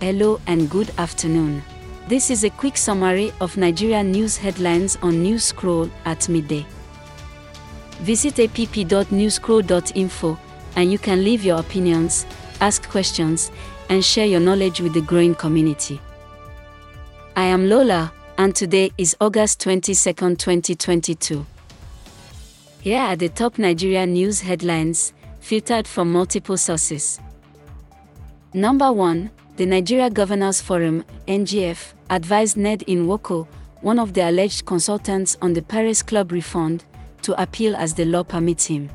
Hello and good afternoon. This is a quick summary of Nigeria news headlines on News Scroll at midday. Visit app.newscroll.info and you can leave your opinions, ask questions, and share your knowledge with the growing community. I am Lola, and today is August 22, 2022. Here are the top Nigeria news headlines, filtered from multiple sources. Number 1 The Nigeria Governors Forum, NGF, advised Ned Nwoko, one of the alleged consultants on the Paris Club refund, to appeal as the law permits him.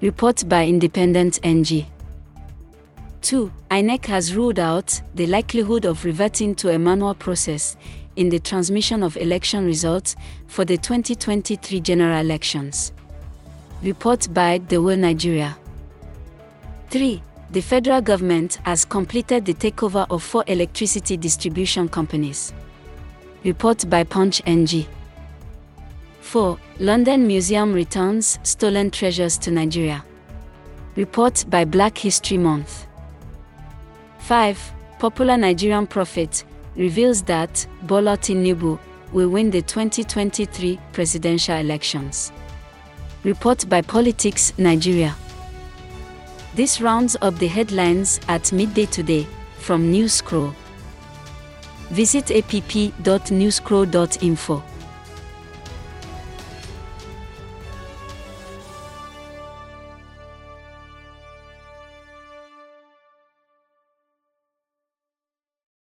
Report by Independent NG. 2. INEC has ruled out the likelihood of reverting to a manual process in the transmission of election results for the 2023 general elections. Report by TheWill Nigeria. 3 the federal government has completed the takeover of four electricity distribution companies. Report by Punch NG. 4. London Museum returns stolen treasures to Nigeria. Report by Black History Month. 5. Popular Nigerian prophet reveals that Bola Tinubu will win the 2023 presidential elections. Report by Politics Nigeria. This rounds up the headlines at midday today from News Scroll. Visit app.newscroll.info.